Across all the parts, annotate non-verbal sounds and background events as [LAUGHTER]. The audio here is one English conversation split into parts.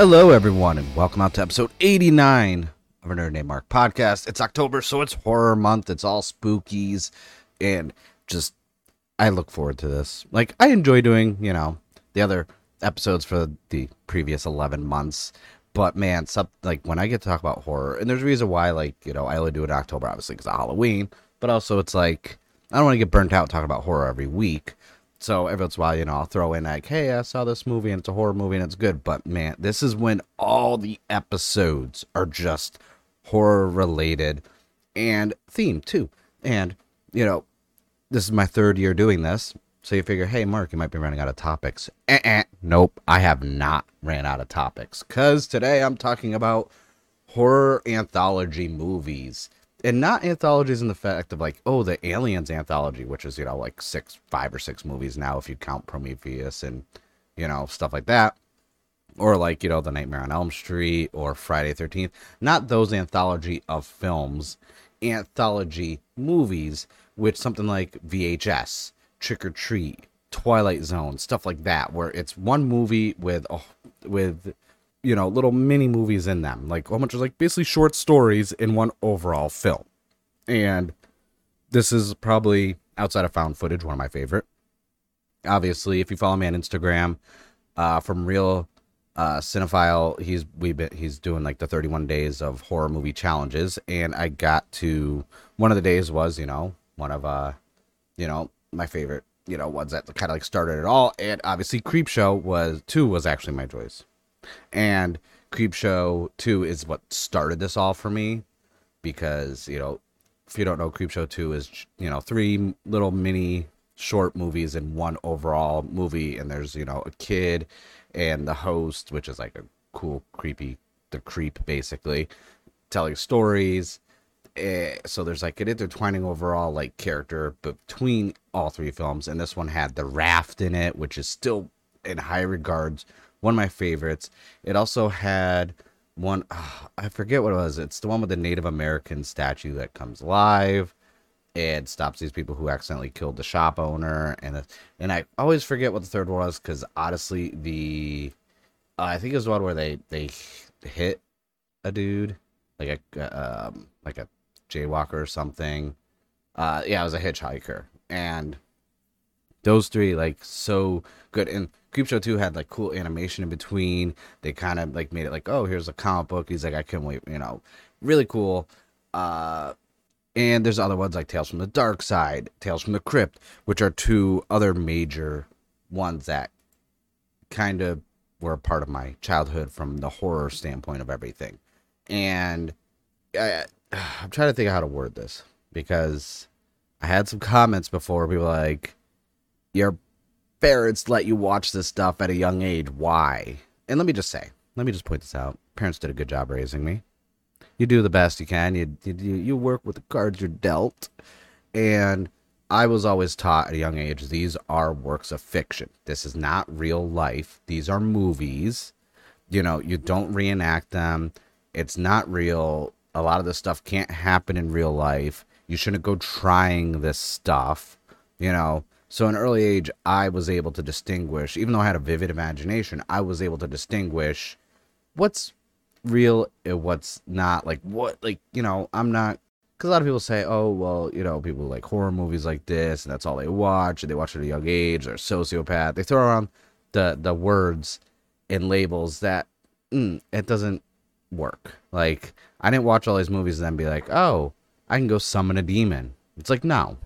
Hello, everyone, and welcome out to episode 89 of A Nerd Named Mark podcast. It's October, so it's horror month. It's all spookies, and just I look forward to this. Like, I enjoy doing, you know, the other episodes for the previous 11 months, but man, some, like when I get to talk about horror, and there's a reason why, like, you know, I only do it in October, obviously, because of Halloween, but also it's like, I don't want to get burnt out talking about horror every week. So every once in a while, you know, I'll throw in like, "Hey, I saw this movie and it's a horror movie and it's good." But man, this is when all the episodes are just horror related and theme too. And you know, this is my third year doing this, so you figure, "Hey, Mark, you might be running out of topics." Eh-eh. Nope, I have not ran out of topics because today I'm talking about horror anthology movies and not anthologies in the fact of like oh the aliens anthology which is you know like six five or six movies now if you count prometheus and you know stuff like that. Or like you know the nightmare on elm street or friday 13th not those anthology of films anthology movies which something like vhs trick or treat twilight zone stuff like that where it's one movie with oh, with you know, little mini movies in them, like a bunch of like basically short stories in one overall film. And this is probably outside of found footage, one of my favorite. Obviously, if you follow me on Instagram, uh, from Real uh, Cinephile, he's we've been he's doing like the 31 days of horror movie challenges, and I got to one of the days was you know one of uh you know my favorite you know ones that kind of like started it all, and obviously Creepshow was two was actually my choice and Creepshow 2 is what started this all for me because, you know, if you don't know, Creepshow 2 is, you know, three little mini short movies in one overall movie. And there's, you know, a kid and the host, which is like a cool, creepy, the creep basically, telling stories. Eh, so there's like an intertwining overall like character between all three films. And this one had the raft in it, which is still in high regards one of my favorites. It also had one oh, I forget what it was. It's the one with the Native American statue that comes alive and stops these people who accidentally killed the shop owner and and I always forget what the third one was cuz honestly the uh, I think it was one where they they hit a dude like a um like a jaywalker or something. Uh yeah, it was a hitchhiker and those three like so good and Creepshow 2 had like cool animation in between. They kind of like made it like, oh, here's a comic book. He's like, I can't wait, you know, really cool. Uh, and there's other ones like Tales from the Dark Side, Tales from the Crypt, which are two other major ones that kind of were a part of my childhood from the horror standpoint of everything. And I, [SIGHS] I'm trying to think of how to word this because I had some comments before people like, you're parents let you watch this stuff at a young age. Why? And let me just say, let me just point this out. Parents did a good job raising me. You do the best you can. You you you work with the cards you're dealt, and I was always taught at a young age these are works of fiction. This is not real life. These are movies. You know, you don't reenact them. It's not real. A lot of this stuff can't happen in real life. You shouldn't go trying this stuff. You know, so, in early age, I was able to distinguish, even though I had a vivid imagination, I was able to distinguish what's real and what's not. Like, what, like, you know, I'm not, because a lot of people say, oh, well, you know, people like horror movies like this, and that's all they watch, and they watch it at a young age, they're sociopath. They throw around the, the words and labels that mm, it doesn't work. Like, I didn't watch all these movies and then be like, oh, I can go summon a demon. It's like, no,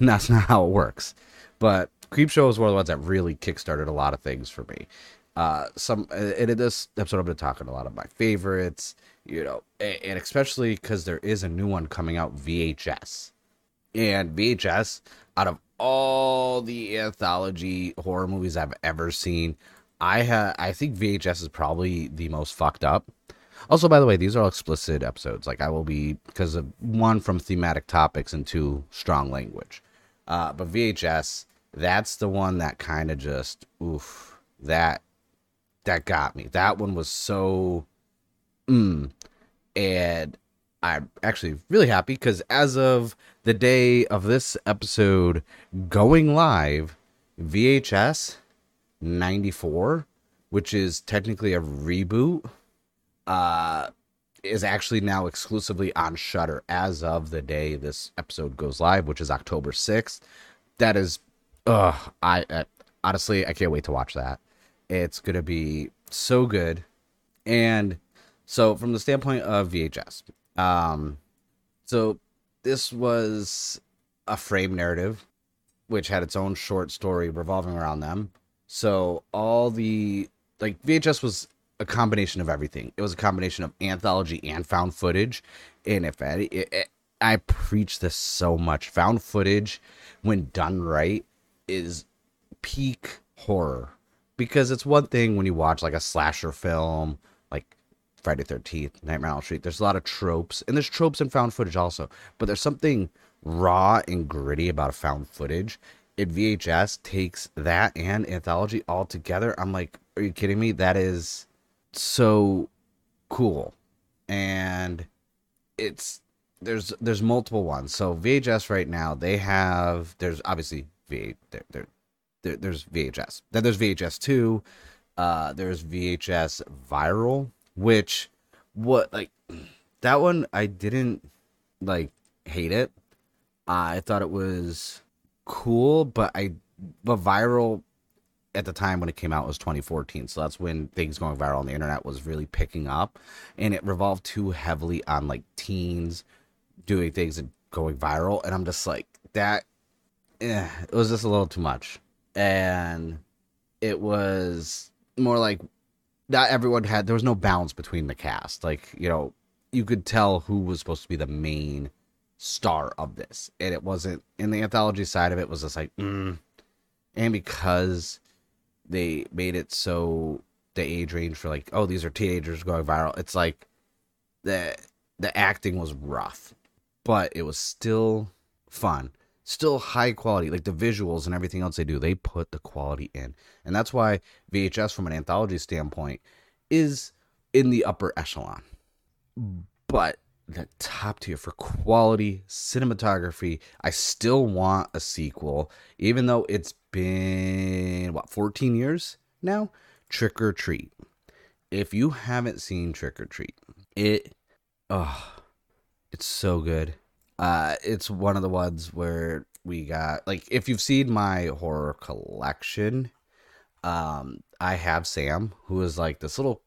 [LAUGHS] that's not how it works. But Creepshow is one of the ones that really kickstarted a lot of things for me. Uh, some and in this episode, I've been talking a lot of my favorites, you know, and especially because there is a new one coming out VHS, and VHS out of all the anthology horror movies I've ever seen, I have I think VHS is probably the most fucked up. Also, by the way, these are all explicit episodes. Like I will be because of one from thematic topics and two strong language. Uh, but VHS, that's the one that kind of just oof that that got me. That one was so mm, and I'm actually really happy because as of the day of this episode going live, VHS 94 which is technically a reboot, uh, is actually now exclusively on Shudder as of the day this episode goes live, which is October sixth. That is, uh, I honestly I can't wait to watch that. It's gonna be so good, and so from the standpoint of VHS, um, so this was a frame narrative, which had its own short story revolving around them. So all the like VHS was a combination of everything. It was a combination of anthology and found footage. And if any, it, it, I preach this so much, found footage, when done right, is peak horror. Because it's one thing when you watch like a slasher film, like Friday Thirteenth, Nightmare on Elm Street. There's a lot of tropes, and there's tropes in found footage also. But there's something raw and gritty about found footage. And VHS takes that and anthology all together. I'm like, are you kidding me? That is so cool. And it's there's there's multiple ones. So VHS right now they have there's obviously V there, there, there there's VHS. Then there's VHS two. Uh, there's VHS viral, which what like that one I didn't like hate it. I thought it was cool, but I but viral at the time when it came out was 2014 so that's when things going viral on the internet was really picking up. And it revolved too heavily on like teens doing things and going viral. And i'm just like that eh, it was just a little too much. And it was more like not everyone had there was no balance between the cast. Like you know you could tell who was supposed to be the main star of this. And it wasn't in the anthology side of it was just like mm. and because they made it so the age range for like oh these are teenagers going viral. It's like the the acting was rough but it was still fun. Still high quality. Like the visuals and everything else they do they put the quality in. And that's why vhs from an anthology standpoint is in the upper echelon. But the top tier for quality cinematography. I still want a sequel, even though it's been what 14 years now. Trick or Treat. If you haven't seen Trick or Treat, it oh, it's so good. Uh, it's one of the ones where we got like if you've seen my horror collection, um, I have Sam, who is like this little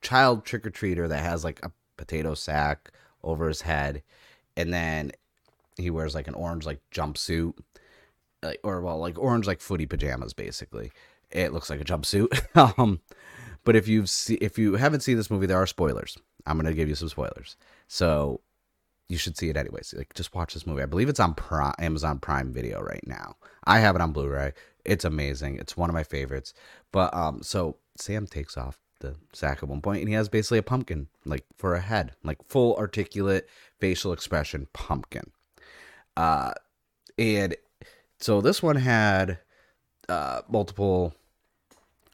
child trick or treater that has like a potato sack over his head, and then he wears like an orange like jumpsuit, like or well like orange like footy pajamas basically. It looks like a jumpsuit. [LAUGHS] um, but if you've see, if you haven't seen this movie, there are spoilers. I'm gonna give you some spoilers. So you should see it anyways. Like just watch this movie. I believe it's on Prime, Amazon Prime Video right now. I have it on Blu-ray. It's amazing. It's one of my favorites. But um, so Sam takes off the sack at one point, and he has basically a pumpkin, like for a head, like full articulate facial expression pumpkin. Uh, and so this one had uh, multiple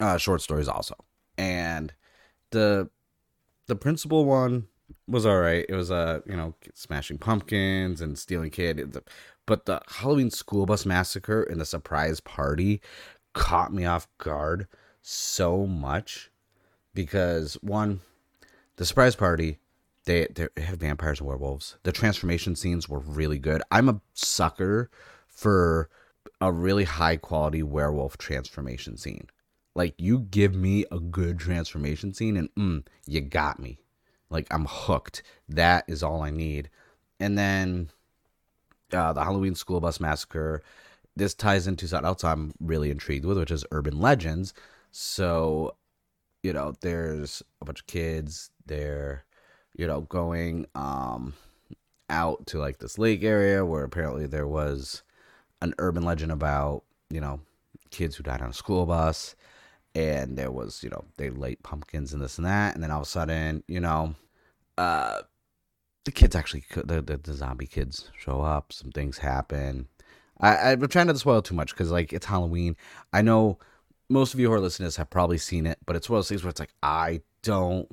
uh, short stories also, and the the principal one was all right. It was a uh, you know smashing pumpkins and stealing kid, but the Halloween school bus massacre and the surprise party caught me off guard so much because one, the surprise party, they they have vampires and werewolves. The transformation scenes were really good. I'm a sucker for a really high quality werewolf transformation scene. Like you give me a good transformation scene and mm, you got me. Like I'm hooked. That is all I need. And then uh, the Halloween school bus massacre. This ties into something else I'm really intrigued with, which is urban legends. So you know, there's a bunch of kids. They're, you know, going um out to like this lake area where apparently there was an urban legend about, you know, kids who died on a school bus. And there was, you know, they light pumpkins and this and that. And then all of a sudden, you know, uh, the kids actually, the, the, the zombie kids show up. Some things happen. I, I'm trying not to spoil too much because, like, it's Halloween. I know most of you who are listeners have probably seen it, but it's one of those things where it's like I don't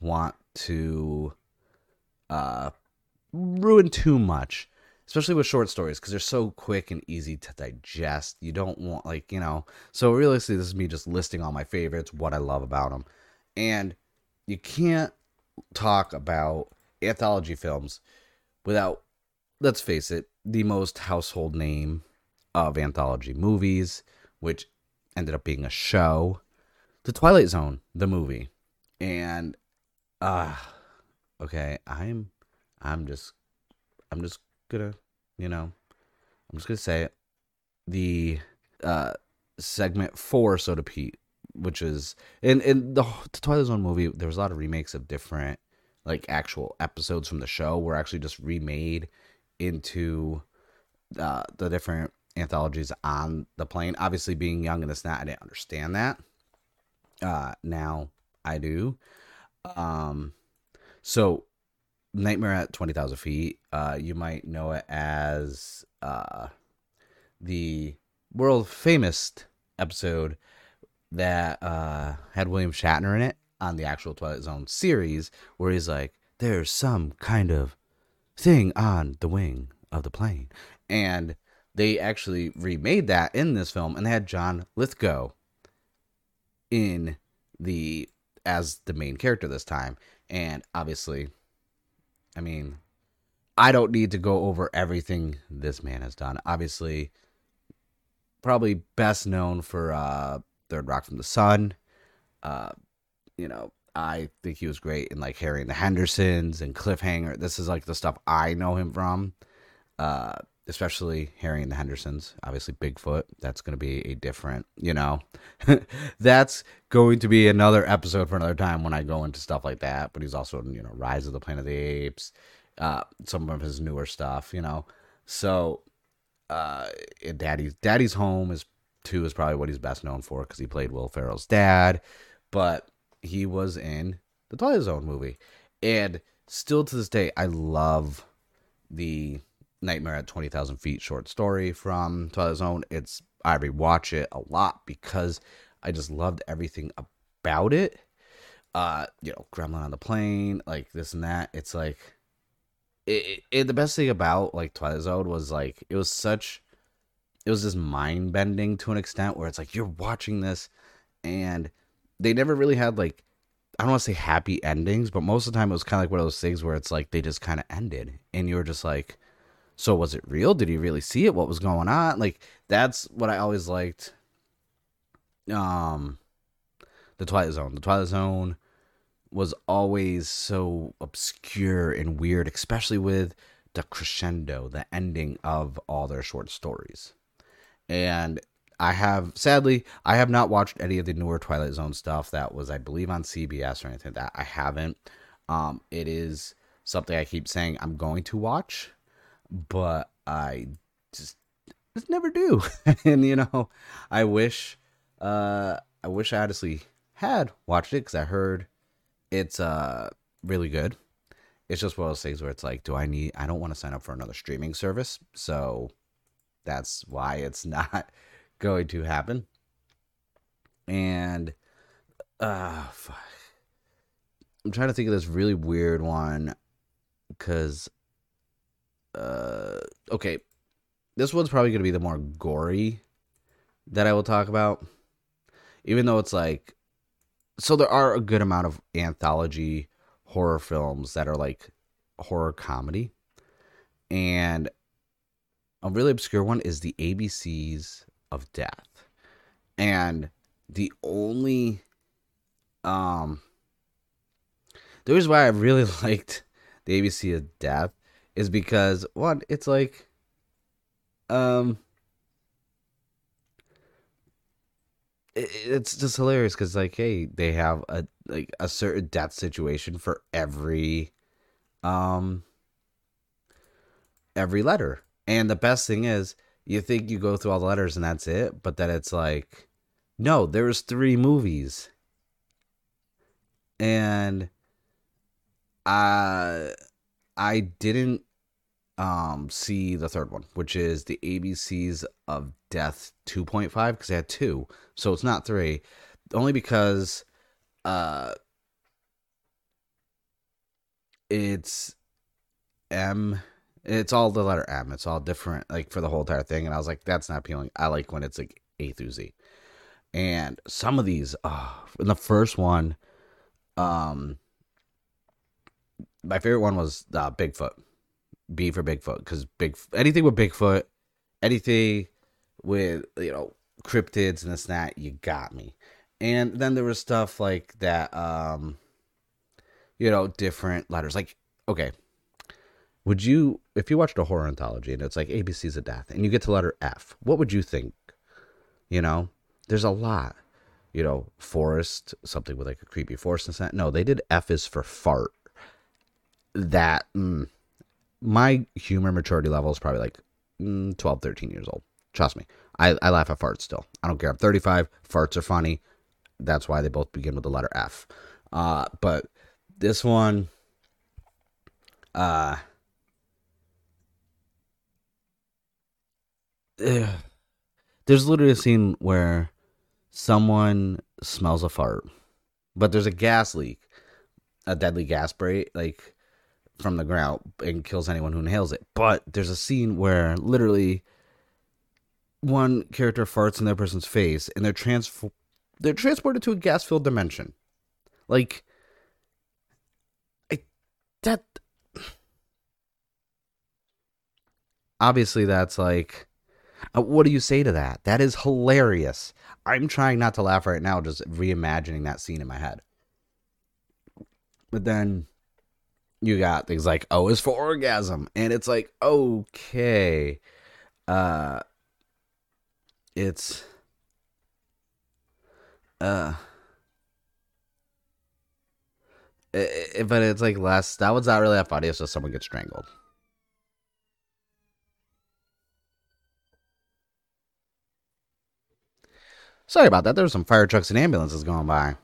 want to uh, ruin too much. especially with short stories because they're so quick and easy to digest. You don't want like you know. So realistically, this is me just listing all my favorites, what I love about them, and you can't talk about anthology films without, let's face it, the most household name of anthology movies, which ended up being a show, The Twilight Zone, the movie, and uh, okay, I'm, I'm just, I'm just gonna, you know, I'm just gonna say it. The uh, segment four, so to speak, which is in in the, the Twilight Zone movie, there was a lot of remakes of different like actual episodes from the show were actually just remade into uh, the different anthologies on the plane. Obviously, being young and this not, I didn't understand that. Uh, now I do. Um, so Nightmare at 20,000 feet, uh, you might know it as uh, the world famous episode that uh, had William Shatner in it on the actual Twilight Zone series, where he's like, there's some kind of thing on the wing of the plane. And they actually remade that in this film and they had John Lithgow in the as the main character this time. And obviously, I mean, I don't need to go over everything this man has done. Obviously, probably best known for uh Third Rock from the Sun. Uh, you know, I think he was great in like Harry and the Hendersons and Cliffhanger. This is like the stuff I know him from. Uh, especially Harry and the Hendersons. Obviously, Bigfoot. That's going to be a different, you know, [LAUGHS] that's going to be another episode for another time when I go into stuff like that. But he's also, in, you know, Rise of the Planet of the Apes, uh, some of his newer stuff, you know. So, uh, Daddy's Daddy's Home is two is probably what he's best known for because he played Will Ferrell's dad, but he was in the Twilight Zone movie, and still to this day, I love the Nightmare at 20,000 Feet short story from Twilight Zone. It's, I rewatch it a lot because I just loved everything about it. Uh, you know, Gremlin on the plane, like this and that. It's like, it, it, the best thing about like Twilight Zone was like, it was such, it was just mind bending to an extent where it's like, you're watching this and they never really had like, I don't want to say happy endings, but most of the time it was kind of like one of those things where it's like they just kind of ended and you were just like, so was it real? Did he really see it? What was going on? Like that's what I always liked. Um, the Twilight Zone. The Twilight Zone was always so obscure and weird, especially with the crescendo, the ending of all their short stories. And I have, sadly, I have not watched any of the newer Twilight Zone stuff that was, I believe, on CBS or anything like that. I haven't. Um, it is something I keep saying I'm going to watch but I just just never do. [LAUGHS] and you know, I wish uh I wish I honestly had watched it because I heard it's uh really good. It's just one of those things where it's like, do I need I don't want to sign up for another streaming service, so that's why it's [LAUGHS] not going to happen. And uh fuck. I'm trying to think of this really weird one because uh, okay, this one's probably going to be the more gory that I will talk about, even though it's like, so there are a good amount of anthology horror films that are like horror comedy, and a really obscure one is the ABCs of Death, and the only um the reason why I really [LAUGHS] liked the ABC of Death is because one, it's like, um, it's just hilarious because like, hey, they have a like a certain death situation for every, um, every letter, and the best thing is, you think you go through all the letters and that's it, but then it's like, no, there's three movies, and, uh, I didn't um, see the third one, which is the ABCs of Death 2.5 because they had two, so it's not three, only because uh, it's M It's all the letter M. It's all different, like for the whole entire thing. And I was like, that's not appealing. I like when it's like A through Z. And some of these, oh, in the first one, um, my favorite one was uh, Bigfoot. B for Bigfoot because big anything with Bigfoot, anything with you know cryptids and this and that, you got me. And then there was stuff like that, um, you know, different letters. Like, okay, would you if you watched a horror anthology and it's like ABC's of Death and you get to letter F, what would you think? You know, there's a lot. You know, forest, something with like a creepy forest and that. No, they did F is for fart. That mm, my humor maturity level is probably like mm, 12, 13 years old. Trust me. I, I laugh at farts still. I don't care. I'm 35. Farts are funny. That's why they both begin with the letter F. Uh, but this one, uh, there's literally a scene where someone smells a fart, but there's a gas leak, a deadly gas spray, like from the ground and kills anyone who inhales it. But there's a scene where literally one character farts in that person's face and they're trans they're transported to a gas filled dimension. Like I, that obviously that's like uh, what do you say to that? That is hilarious. I'm trying not to laugh right now, just reimagining that scene in my head. But then you got things like O is for orgasm, and it's like okay, uh, it's uh. It, but it's like less. That one's not really that funny. Just someone gets strangled. Sorry about that. There were some fire trucks and ambulances going by.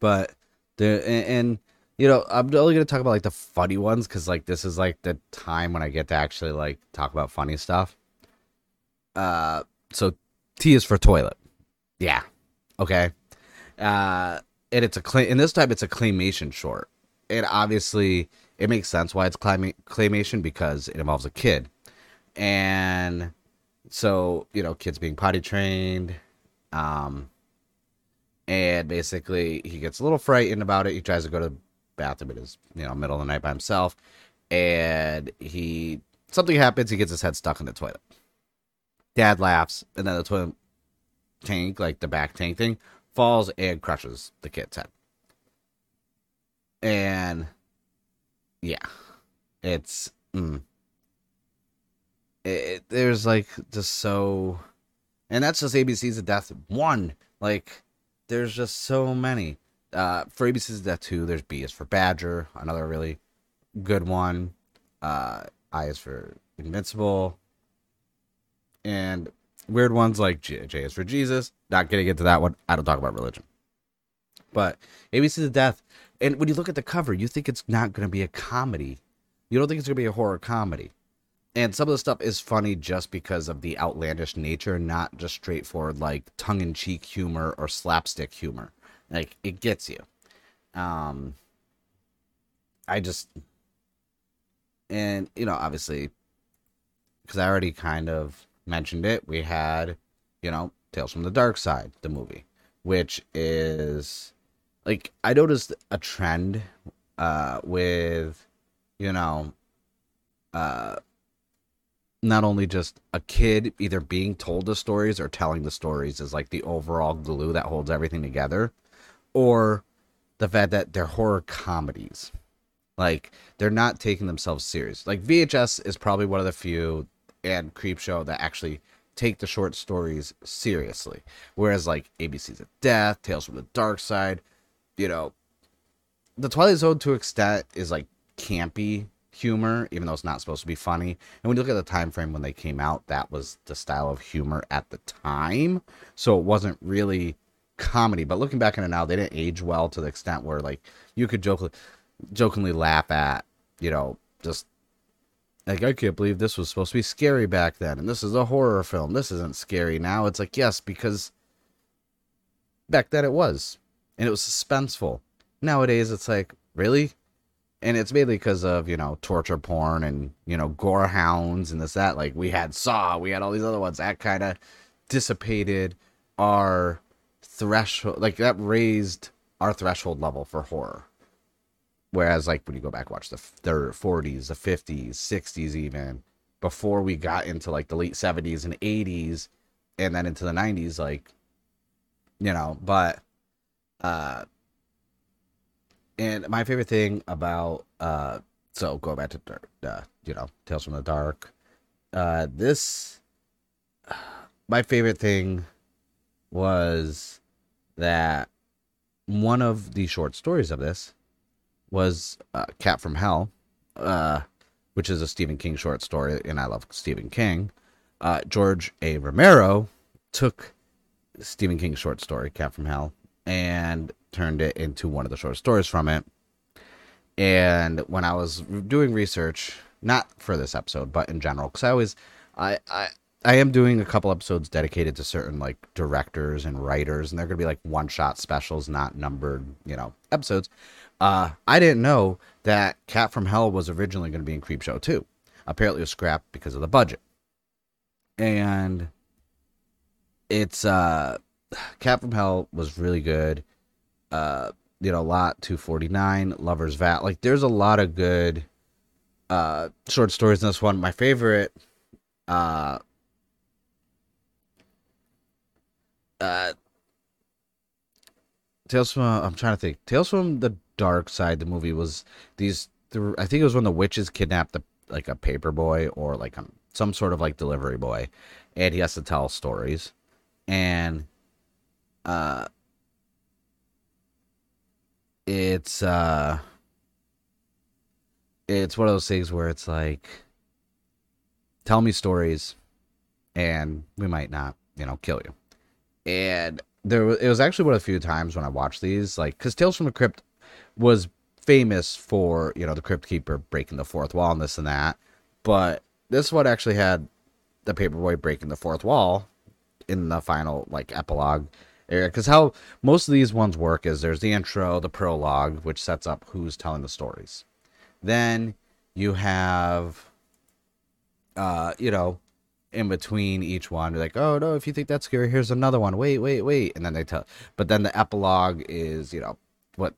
But the and, and you know, I'm only gonna talk about like the funny ones because like this is like the time when I get to actually like talk about funny stuff. Uh, so T is for toilet. Yeah. Okay. Uh, and it's a clay. And this time it's a claymation short. And obviously it makes sense why it's clay- claymation because it involves a kid, and so you know, kids being potty trained um, and basically, he gets a little frightened about it. He tries to go to bathroom in his, you know, middle of the night by himself. And he, something happens. He gets his head stuck in the toilet. Dad laughs. And then the toilet tank, like the back tank thing, falls and crushes the kid's head. And yeah, it's, mm, it, there's like just so and that's just ABC's of Death one. Like, there's just so many. Uh, for ABC's Death two, there's B is for Badger, another really good one. Uh, I is for Invincible, and weird ones like J, J is for Jesus. Not getting into that one. I don't talk about religion. But ABC's of Death, and when you look at the cover, you think it's not going to be a comedy. You don't think it's going to be a horror comedy and some of the stuff is funny just because of the outlandish nature, not just straightforward like tongue in cheek humor or slapstick humor. Like it gets you. Um, I just, and you know, obviously, because I already kind of mentioned it, we had, you know, Tales from the Dark Side, the movie, which is like I noticed a trend uh with, you know, uh not only just a kid either being told the stories or telling the stories is like the overall glue that holds everything together, or the fact that they're horror comedies. Like they're not taking themselves serious. Like VHS is probably one of the few and Creepshow that actually take the short stories seriously. Whereas like ABC's of Death, Tales from the Dark Side, you know, the Twilight Zone to extent is like campy humor, even though it's not supposed to be funny. And when you look at the time frame when they came out, that was the style of humor at the time. So it wasn't really comedy. But looking back on it now, they didn't age well to the extent where like you could jokingly jokingly laugh at, you know, just like I can't believe this was supposed to be scary back then, and this is a horror film. This isn't scary now. It's like yes, because back then it was, and it was suspenseful. Nowadays, it's like really and it's mainly because of you know torture porn and you know gore hounds and this that like we had saw we had all these other ones that kind of dissipated our threshold like that raised our threshold level for horror. Whereas like when you go back watch the the 40s the 50s 60s even before we got into like the late 70s and 80s and then into the 90s like you know but uh and my favorite thing about uh so go back to uh, you know tales from the dark uh this my favorite thing was that one of the short stories of this was uh, cat from hell uh which is a stephen king short story and i love stephen king uh george a romero took stephen king's short story cat from hell and turned it into one of the short stories from it. And when I was doing research, not for this episode, but in general, because I always, I, I, I am doing a couple episodes dedicated to certain like directors and writers, and they're gonna be like one shot specials, not numbered, you know, episodes. Uh, I didn't know that Cat from Hell was originally to be in Creepshow too. Apparently, it was scrapped because of the budget. And it's uh, [SIGHS] Cat from Hell was really good uh, you know, Lot 249, Lover's Vow. Like, there's a lot of good uh, short stories in this one. My favorite, uh, uh, Tales from, I'm trying to think, Tales from the Dark Side, the movie was these, I think it was when the witches kidnapped the, like a paper boy or like a, some sort of like delivery boy, and he has to tell stories. And, uh, it's uh it's one of those things where it's like tell me stories and we might not you know kill you and there it was actually one of the few times when i watched these like because tales from the crypt was famous for you know the crypt keeper breaking the fourth wall and this and that but this one actually had the paperboy breaking the fourth wall in the final like epilogue area because how most of these ones work is there's the intro, the prologue, which sets up who's telling the stories. Then you have, uh, you know, in between each one, like, oh no, if you think that's scary, here's another one. Wait, wait, wait, and then they tell. But then the epilogue is, you know, what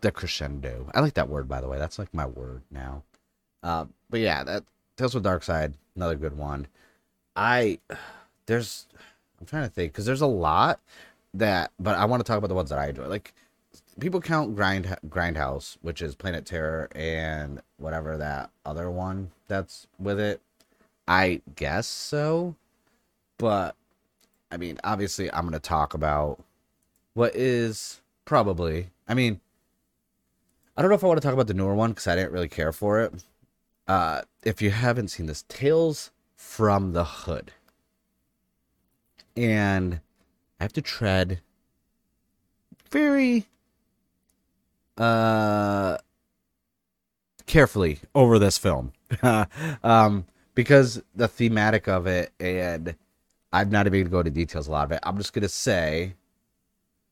the crescendo. I like that word, by the way. That's like my word now. Uh, but yeah, that Tales of Dark Side, another good one. I there's I'm trying to think because there's a lot that, but I want to talk about the ones that I enjoy. Like people count Grind Grindhouse, which is Planet Terror, and whatever that other one that's with it. I guess so, but I mean, obviously, I'm going to talk about what is probably. I mean, I don't know if I want to talk about the newer one because I didn't really care for it. Uh, if you haven't seen this, Tales from the Hood and I have to tread very uh carefully over this film [LAUGHS] um because the thematic of it and I'm not even gonna go into details a lot of it. I'm just gonna say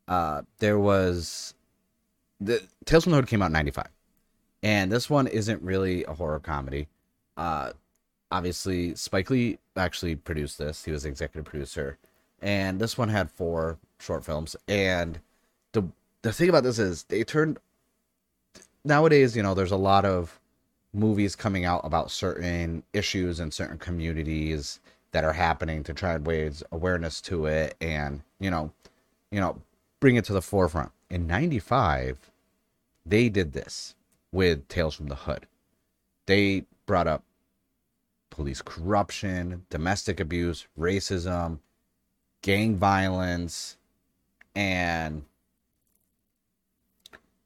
uh there was the Tales from the Hood came out in 95 and this one isn't really a horror comedy uh obviously Spike Lee actually produced this he was the executive producer and this one had four short films. And the the thing about this is they turned nowadays, you know, there's a lot of movies coming out about certain issues in certain communities that are happening to try and raise awareness to it and you know you know bring it to the forefront. In 95 they did this with tales from the hood. They brought up police corruption domestic abuse racism gang violence and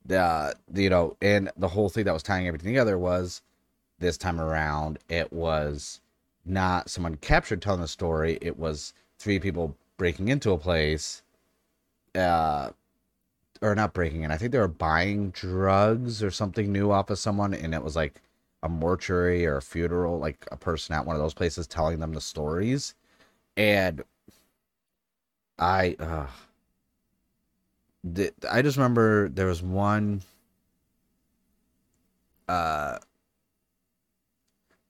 the you know and the whole thing that was tying everything together was this time around it was not someone captured telling the story. It was three people breaking into a place uh or not breaking in. I think they were buying drugs or something new off of someone and it was like a mortuary or a funeral like a person at one of those places telling them the stories. And I uh I just remember there was one uh,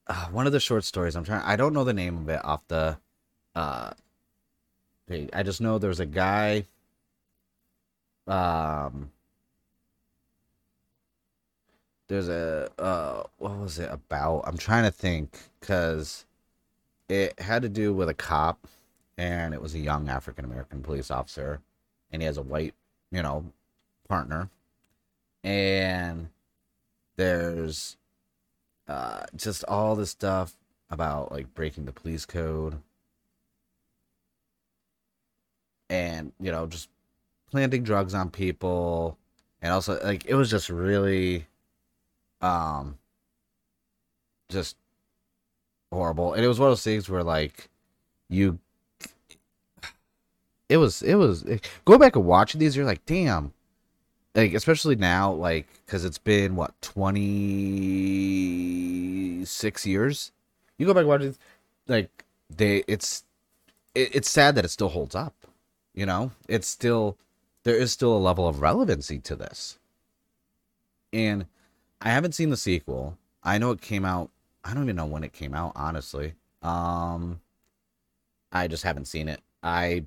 uh one of the short stories. I'm trying. I don't know the name of it off the. Uh, I just know there's a guy. Um. There's a uh, what was it about? I'm trying to think because it had to do with a cop, and it was a young African American police officer, and he has a white, you know, partner, and there's uh, just all this stuff about like breaking the police code. And you know just planting drugs on people. And also like it was just really um just horrible. And it was one of those things where like you it was it was go back and watch these you're like damn. Like especially now like because it's been what 26 years? You go back and watch it like they it's it, it's sad that it still holds up you know? It's still there is still a level of relevancy to this. And i haven't seen the sequel. I know it came out i don't even know when it came out honestly. Um i just haven't seen it. I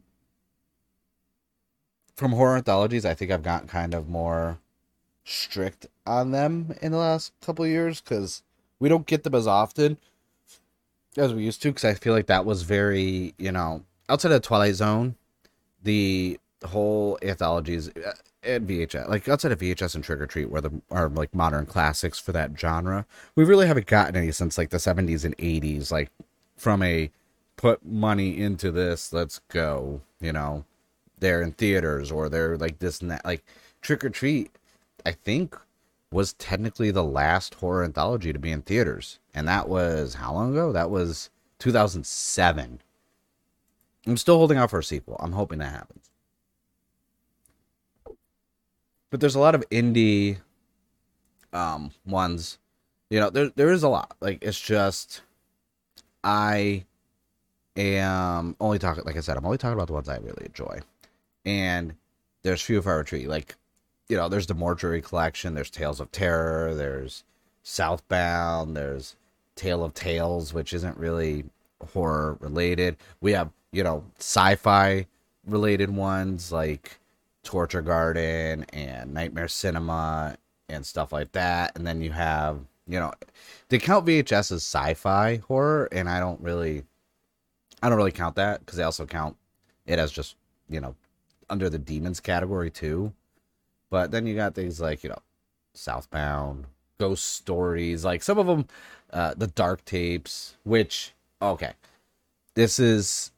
from horror anthologies, I think I've gotten kind of more strict on them in the last couple years because we don't get them as often as we used to. Because I feel like that was very, you know, outside of Twilight Zone, the whole anthologies uh, and VHS, like outside of VHS and Trick or Treat, where the are like modern classics for that genre, we really haven't gotten any since like the 70s and 80s. Like from a put money into this, let's go, you know they're in theaters or they're like this and that. Like Trick or Treat, I think was technically the last horror anthology to be in theaters, and that was how long ago? That was 2007. I'm still holding out for a sequel. I'm hoping that happens. But there's a lot of indie um ones. You know, there there is a lot. Like it's just I am only talking like I said, I'm only talking about the ones I really enjoy and there's few far retreat. Like you know there's the mortuary collection there's tales of terror there's southbound there's tale of tales which isn't really horror related. We have you know sci-fi related ones like torture garden and nightmare cinema and stuff like that. And then you have you know they count vhs as sci-fi horror and i don't really i don't really count that because they also count it as just you know under the demons category too. But then you got things like, you know, Southbound, Ghost Stories, like some of them, uh, the Dark Tapes, which, okay, this is.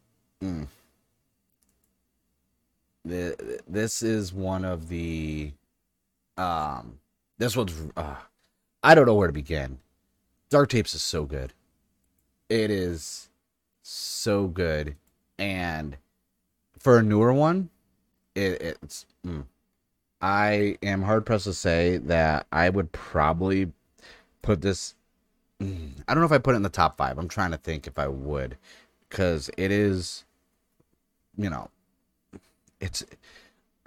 Mm, the, this is one of the um this one's uh, i don't know where to begin dark tapes is so good it is so good and for a newer one it, it's. Mm, I am hard pressed to say that I would probably put this. Mm, I don't know if I put it in the top five. I'm trying to think if I would, because it is, you know, it's.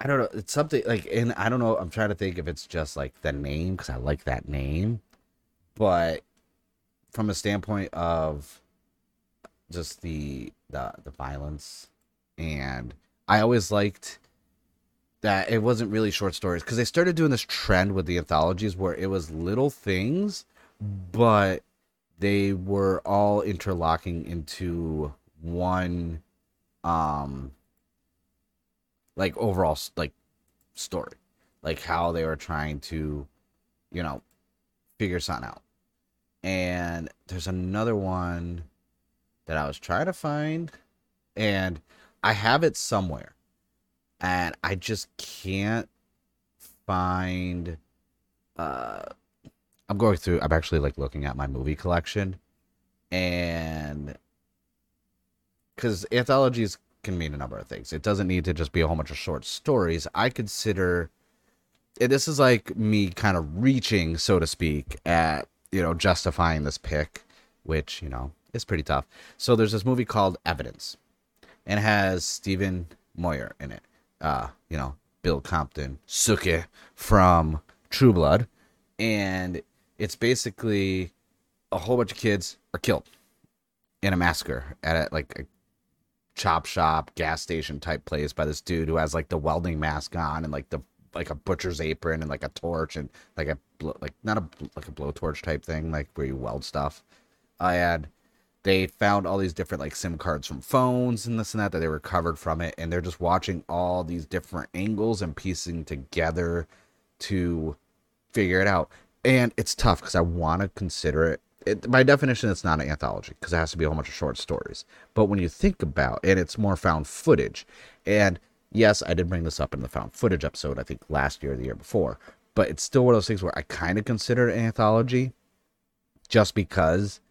I don't know. It's something like, and I don't know. I'm trying to think if it's just like the name because I like that name, but from a standpoint of just the the the violence, and I always liked that it wasn't really short stories because they started doing this trend with the anthologies where it was little things, but they were all interlocking into one, um, like overall like story, like how they were trying to, you know, figure something out. And there's another one that I was trying to find, and I have it somewhere and I just can't find. Uh, I'm going through. I'm actually like looking at my movie collection, and because anthologies can mean a number of things. It doesn't need to just be a whole bunch of short stories. I consider and this is like me kind of reaching, so to speak, at you know justifying this pick, which you know is pretty tough. So there's this movie called Evidence, and has Stephen Moyer in it uh, you know, Bill Compton, Sookie from True Blood, and it's basically a whole bunch of kids are killed in a massacre at a, like a chop shop, gas station type place by this dude who has like the welding mask on and like the like a butcher's apron and like a torch and like a like not a like a blowtorch type thing like where you weld stuff. I had they found all these different like sim cards from phones and this and that that they recovered from it and they're just watching all these different angles and piecing together to figure it out. And it's tough because i want to consider it, it by definition it's not an anthology because it has to be a whole bunch of short stories. But when you think about and it's more found footage and yes i did bring this up in the found footage episode i think last year or the year before but it's still one of those things where i kind of consider it an anthology just because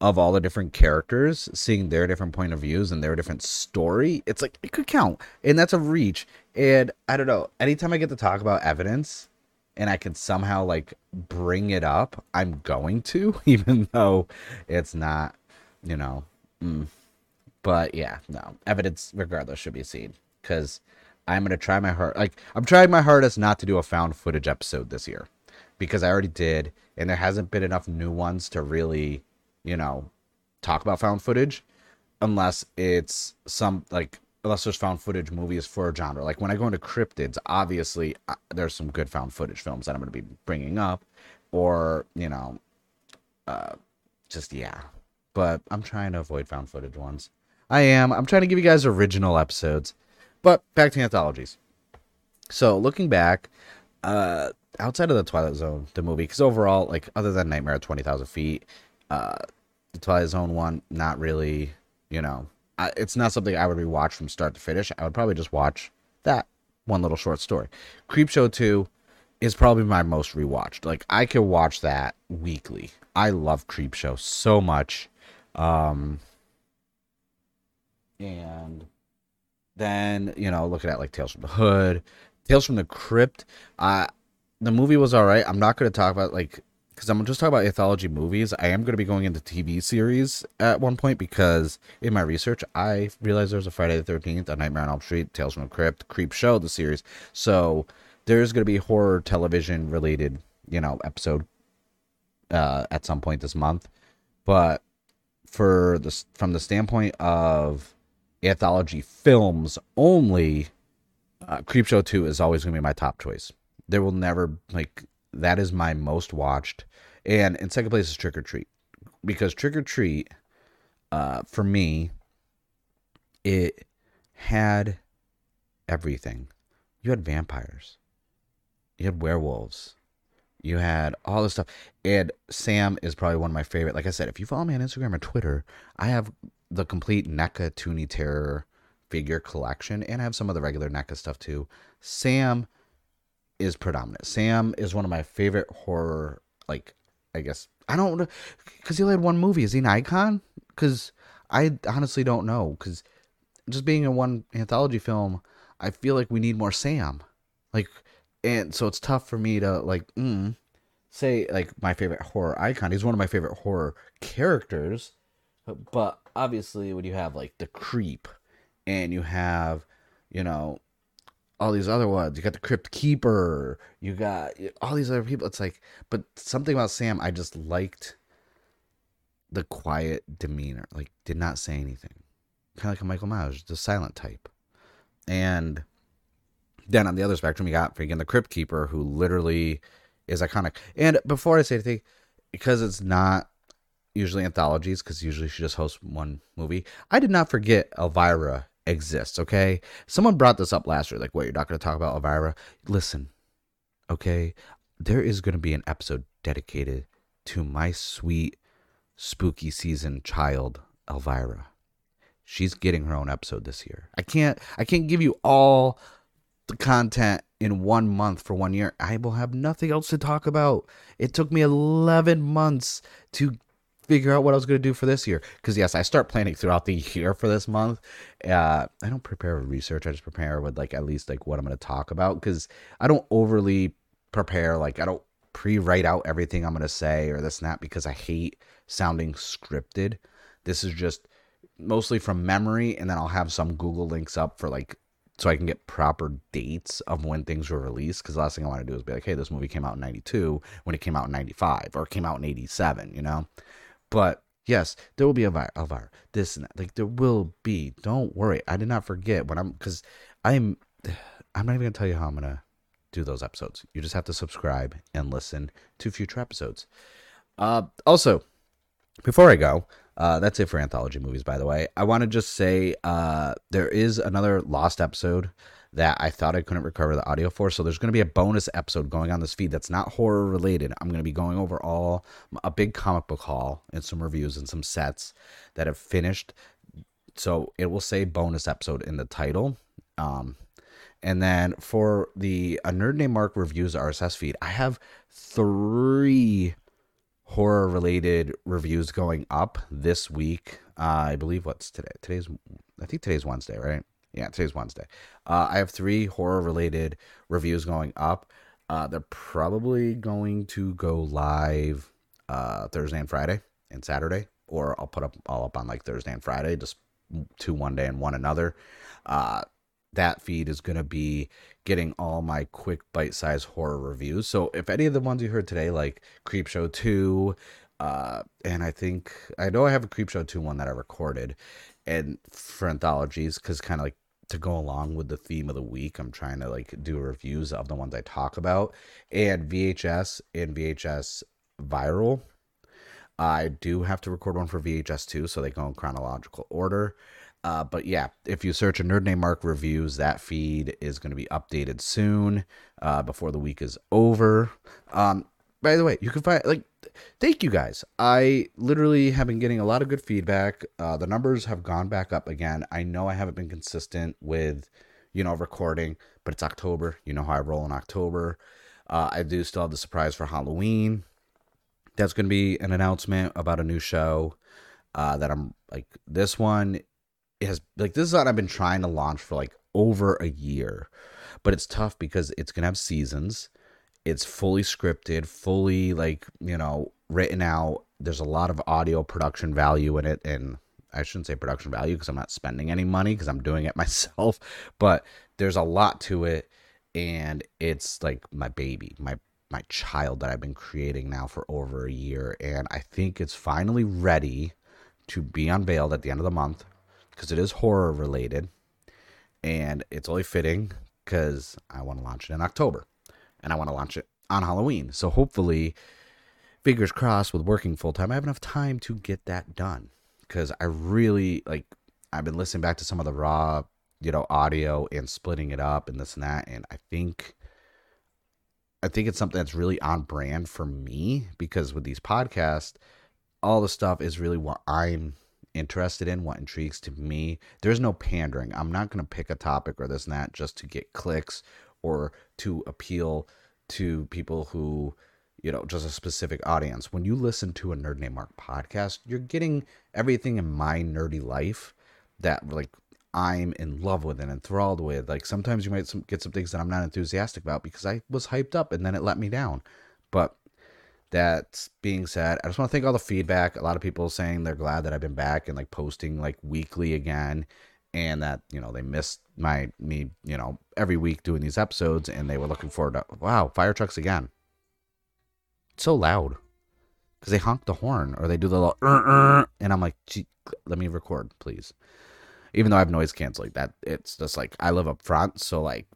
of all the different characters, seeing their different point of views and their different story, it's like it could count. And that's a reach. And I don't know, anytime I get to talk about evidence and I can somehow like bring it up, I'm going to, [LAUGHS] even though it's not, you know. Mm. But yeah, no, evidence regardless should be seen because I'm gonna try my hard. Like I'm trying my hardest not to do a found footage episode this year because I already did, and there hasn't been enough new ones to really you know, talk about found footage unless it's some like unless there's found footage movies for a genre. Like when I go into cryptids, obviously uh, there's some good found footage films that I'm going to be bringing up, or you know, uh, just yeah. But I'm trying to avoid found footage ones. I am. I'm trying to give you guys original episodes. But back to anthologies. So looking back, uh, outside of the Twilight Zone, the movie, because overall, like other than Nightmare at Twenty Thousand Feet, uh, the Twilight Zone one, not really, you know, I, it's not something I would rewatch from start to finish. I would probably just watch that one little short story. Creepshow 2 is probably my most rewatched. Like I could watch that weekly. I love Creepshow so much. Um and then, you know, looking at like Tales from the Hood, Tales from the Crypt, uh the movie was all right. I'm not going to talk about like because I'm just talking about anthology movies. I am going to be going into TV series at one point because in my research, I realized there's a Friday the 13th, a Nightmare on Elm Street, Tales from the Crypt, Creepshow, the series. So there's going to be horror television related, you know, episode uh, at some point this month. But for the from the standpoint of anthology films only, uh, Creepshow 2 is always going to be my top choice. There will never like that is my most watched. And in second place is Trick or Treat. Because Trick or Treat, uh, for me, it had everything. You had vampires, you had werewolves, you had all this stuff. And Sam is probably one of my favorite. Like I said, if you follow me on Instagram or Twitter, I have the complete NECA Toony Terror figure collection, and I have some of the regular NECA stuff too. Sam is predominant. Sam is one of my favorite horror, like, I guess, I don't, because he only had one movie. Is he an icon? Because I honestly don't know. Because just being in one anthology film, I feel like we need more Sam. Like, and so it's tough for me to, like, mm, say, like, my favorite horror icon. He's one of my favorite horror characters. But obviously, when you have, like, the creep and you have, you know, all these other ones. You got the Crypt Keeper. You got all these other people. It's like, but something about Sam, I just liked the quiet demeanor. Like, did not say anything. Kind of like a Michael Myers, the silent type. And then on the other spectrum, you got freaking the Crypt Keeper, who literally is iconic. And before I say anything, because it's not usually anthologies, because usually she just hosts one movie, I did not forget Elvira exists, okay? Someone brought this up last year, like, what, you're not going to talk about Elvira? Listen, okay? There is going to be an episode dedicated to my sweet, spooky season child, Elvira. She's getting her own episode this year. I can't, I can't give you all the content in one month for one year. I will have nothing else to talk about. It took me 11 months to figure out what I was going to do for this year. Because yes, I start planning throughout the [LAUGHS] year for this month. Uh, I don't prepare with research. I just prepare with like at least like what I'm going to talk about. Because I don't overly prepare. Like I don't pre-write out everything I'm going to say or this and that because I hate sounding scripted. This is just mostly from memory, and then I'll have some Google links up for like so I can get proper dates of when things were released. Because the last thing I want to do is be like, hey, this movie came out in 92 when it came out in 95 or it came out in 87, you know? But yes, there will be Elvira, a virus, this and that. Like, there will be. Don't worry. I did not forget when I'm, because I'm, [SIGHS] I'm not even to tell you how I'm to do those episodes. You just have to subscribe and listen to future episodes. Uh, also, before I go, uh, that's it for anthology movies, by the way. I want to just say uh, there is another lost episode that I thought I couldn't recover the audio for. So there's going to be a bonus episode going on this feed that's not horror related. I'm going to be going over all a big comic book haul and some reviews and some sets that have finished. So it will say bonus episode in the title. Um, and then for the A Nerd Named Mark reviews RSS feed, I have three horror related reviews going up this week. Uh, I believe what's today? Today's I think today's Wednesday, right? Yeah, today's Wednesday. Uh, I have three horror related reviews going up. Uh, they're probably going to go live uh, Thursday and Friday and Saturday, or I'll put up all up on like Thursday and Friday, just two one day and one another. Uh, that feed is going to be getting all my quick bite-sized horror reviews. So if any of the ones you heard today, like Creepshow 2, uh, and I think I know I have a Creepshow 2 one that I recorded, and for anthologies, because kind of like to go along with the theme of the week, I'm trying to like do reviews of the ones I talk about, and VHS and VHS viral. I do have to record one for VHS 2, so they go in chronological order. Uh, but yeah, if you search a Nerd Named Mark reviews, that feed is going to be updated soon uh, before the week is over. Um, by the way, you can find like thank you guys. I literally have been getting a lot of good feedback. Uh, the numbers have gone back up again. I know I haven't been consistent with you know recording, but it's October. You know how I roll in October. Uh, I do still have the surprise for Halloween. That's going to be an announcement about a new show uh, that I'm like. This one has like this is what I've been trying to launch for like over a year, but it's tough because it's gonna have seasons. It's fully scripted, fully like you know written out. There's a lot of audio production value in it, and I shouldn't say production value because I'm not spending any money because I'm doing it [LAUGHS] myself. But there's a lot to it, and it's like my baby, my my child that I've been creating now for over a year, and I think it's finally ready to be unveiled at the end of the month because it is horror related and it's only fitting because I want to launch it in October and I want to launch it on Halloween. So hopefully, fingers crossed, with working full time, I have enough time to get that done because I really like. I've been listening back to some of the raw, you know, audio and splitting it up and this and that, and I think. I think it's something that's really on brand for me because with these podcasts, all the stuff is really what I'm interested in, what intrigues to me. There's no pandering. I'm not going to pick a topic or this and that just to get clicks or to appeal to people who, you know, just a specific audience. When you listen to a Nerd Named Mark podcast, you're getting everything in my nerdy life that like I'm in love with and enthralled with. Like sometimes you might get some things that I'm not enthusiastic about because I was hyped up and then it let me down. But that being said, I just want to thank all the feedback. A lot of people saying they're glad that I've been back and like posting like weekly again and that, you know, they missed my me, you know, every week doing these episodes and they were looking forward to wow, fire trucks again. It's so loud. Cuz they honk the horn or they do the little uh, uh, and I'm like, let me record, please. Even though I have noise canceling, that it's just like I live up front, so like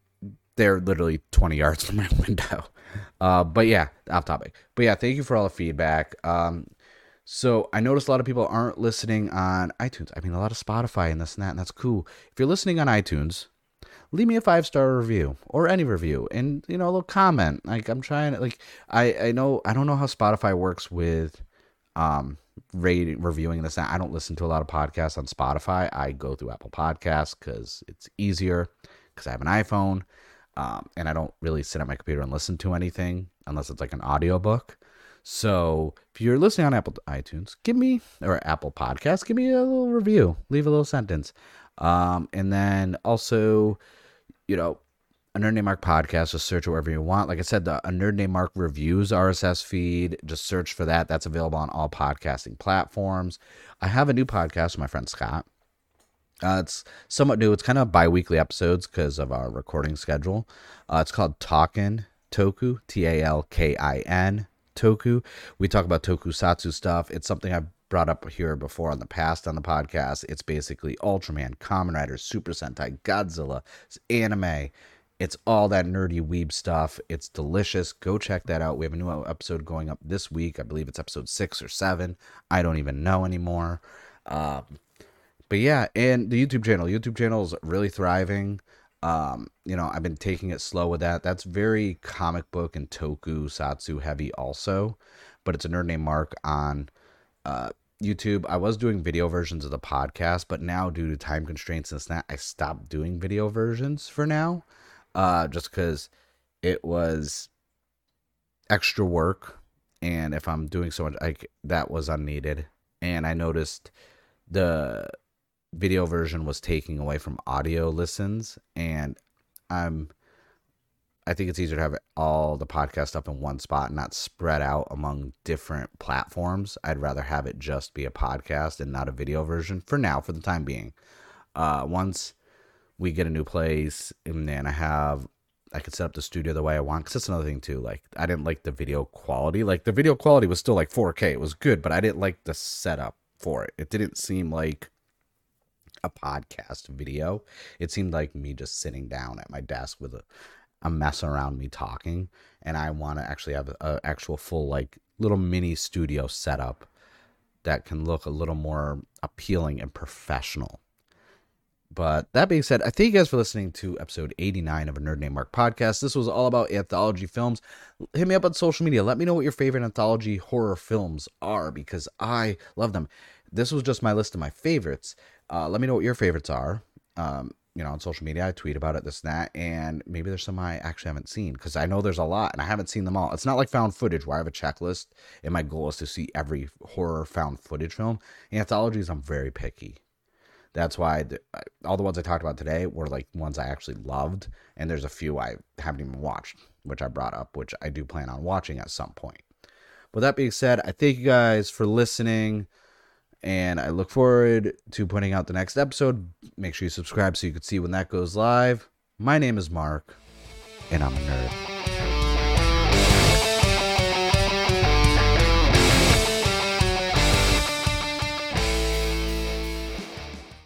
they're literally 20 yards [LAUGHS] from my window. Uh, but yeah, off topic. But yeah, thank you for all the feedback. Um, so I noticed a lot of people aren't listening on iTunes. I mean, a lot of Spotify and this and that, and that's cool. If you're listening on iTunes, leave me a five star review or any review, and you know, a little comment. Like I'm trying like I I know I don't know how Spotify works with um rating reviewing this. I don't listen to a lot of podcasts on Spotify. I go through Apple Podcasts because it's easier because I have an iPhone. Um, and I don't really sit at my computer and listen to anything unless it's like an audiobook. So if you're listening on Apple iTunes, give me or Apple Podcast, give me a little review, leave a little sentence. Um, and then also, you know, a Nerd Named Mark podcast, just search wherever you want. Like I said, the a Nerd Named Mark reviews RSS feed, just search for that. That's available on all podcasting platforms. I have a new podcast with my friend Scott Uh, it's somewhat new. It's kind of bi-weekly episodes because of our recording schedule. Uh, it's called Talkin' Toku, T A L K I N Toku. We talk about tokusatsu stuff. It's something I've brought up here before on the past on the podcast. It's basically Ultraman, Kamen Rider, Super Sentai, Godzilla, it's anime. It's all that nerdy weeb stuff. It's delicious. Go check that out. We have a new episode going up this week. I believe it's episode six or seven. I don't even know anymore. Um, but yeah, and the YouTube channel. YouTube channel is really thriving. Um, you know, I've been taking it slow with that. That's very comic book and toku tokusatsu heavy also, but it's a nerd named Mark on uh, YouTube. I was doing video versions of the podcast, but now due to time constraints and that, I stopped doing video versions for now, uh, just because it was extra work, and if I'm doing so much, like that was unneeded. And I noticed the video version was taking away from audio listens and i'm i think it's easier to have all the podcast up in one spot and not spread out among different platforms i'd rather have it just be a podcast and not a video version for now for the time being uh once we get a new place and then i have I could set up the studio the way I want. Cause that's another thing too. Like I didn't like the video quality. Like the video quality was still like 4K. It was good, but I didn't like the setup for it. It didn't seem like a podcast video. It seemed like me just sitting down at my desk with a, a mess around me talking, and I want to actually have an actual full like little mini studio setup that can look a little more appealing and professional. But that being said, I thank you guys for listening to episode 89 of a Nerd Named Mark podcast. This was all about anthology films. Hit me up on social media. Let me know what your favorite anthology horror films are because I love them. This was just my list of my favorites. Uh, let me know what your favorites are. Um, you know, on social media, I tweet about it, this and that, and maybe there's some I actually haven't seen because I know there's a lot and I haven't seen them all. It's not like found footage where I have a checklist and my goal is to see every horror found footage film. Anthologies, I'm very picky. That's why the, all the ones I talked about today were like ones I actually loved, and there's a few I haven't even watched, which I brought up, which I do plan on watching at some point. With that being said, I thank you guys for listening and I look forward to putting out the next episode. Make sure you subscribe so you can see when that goes live. My name is Mark, and I'm a nerd.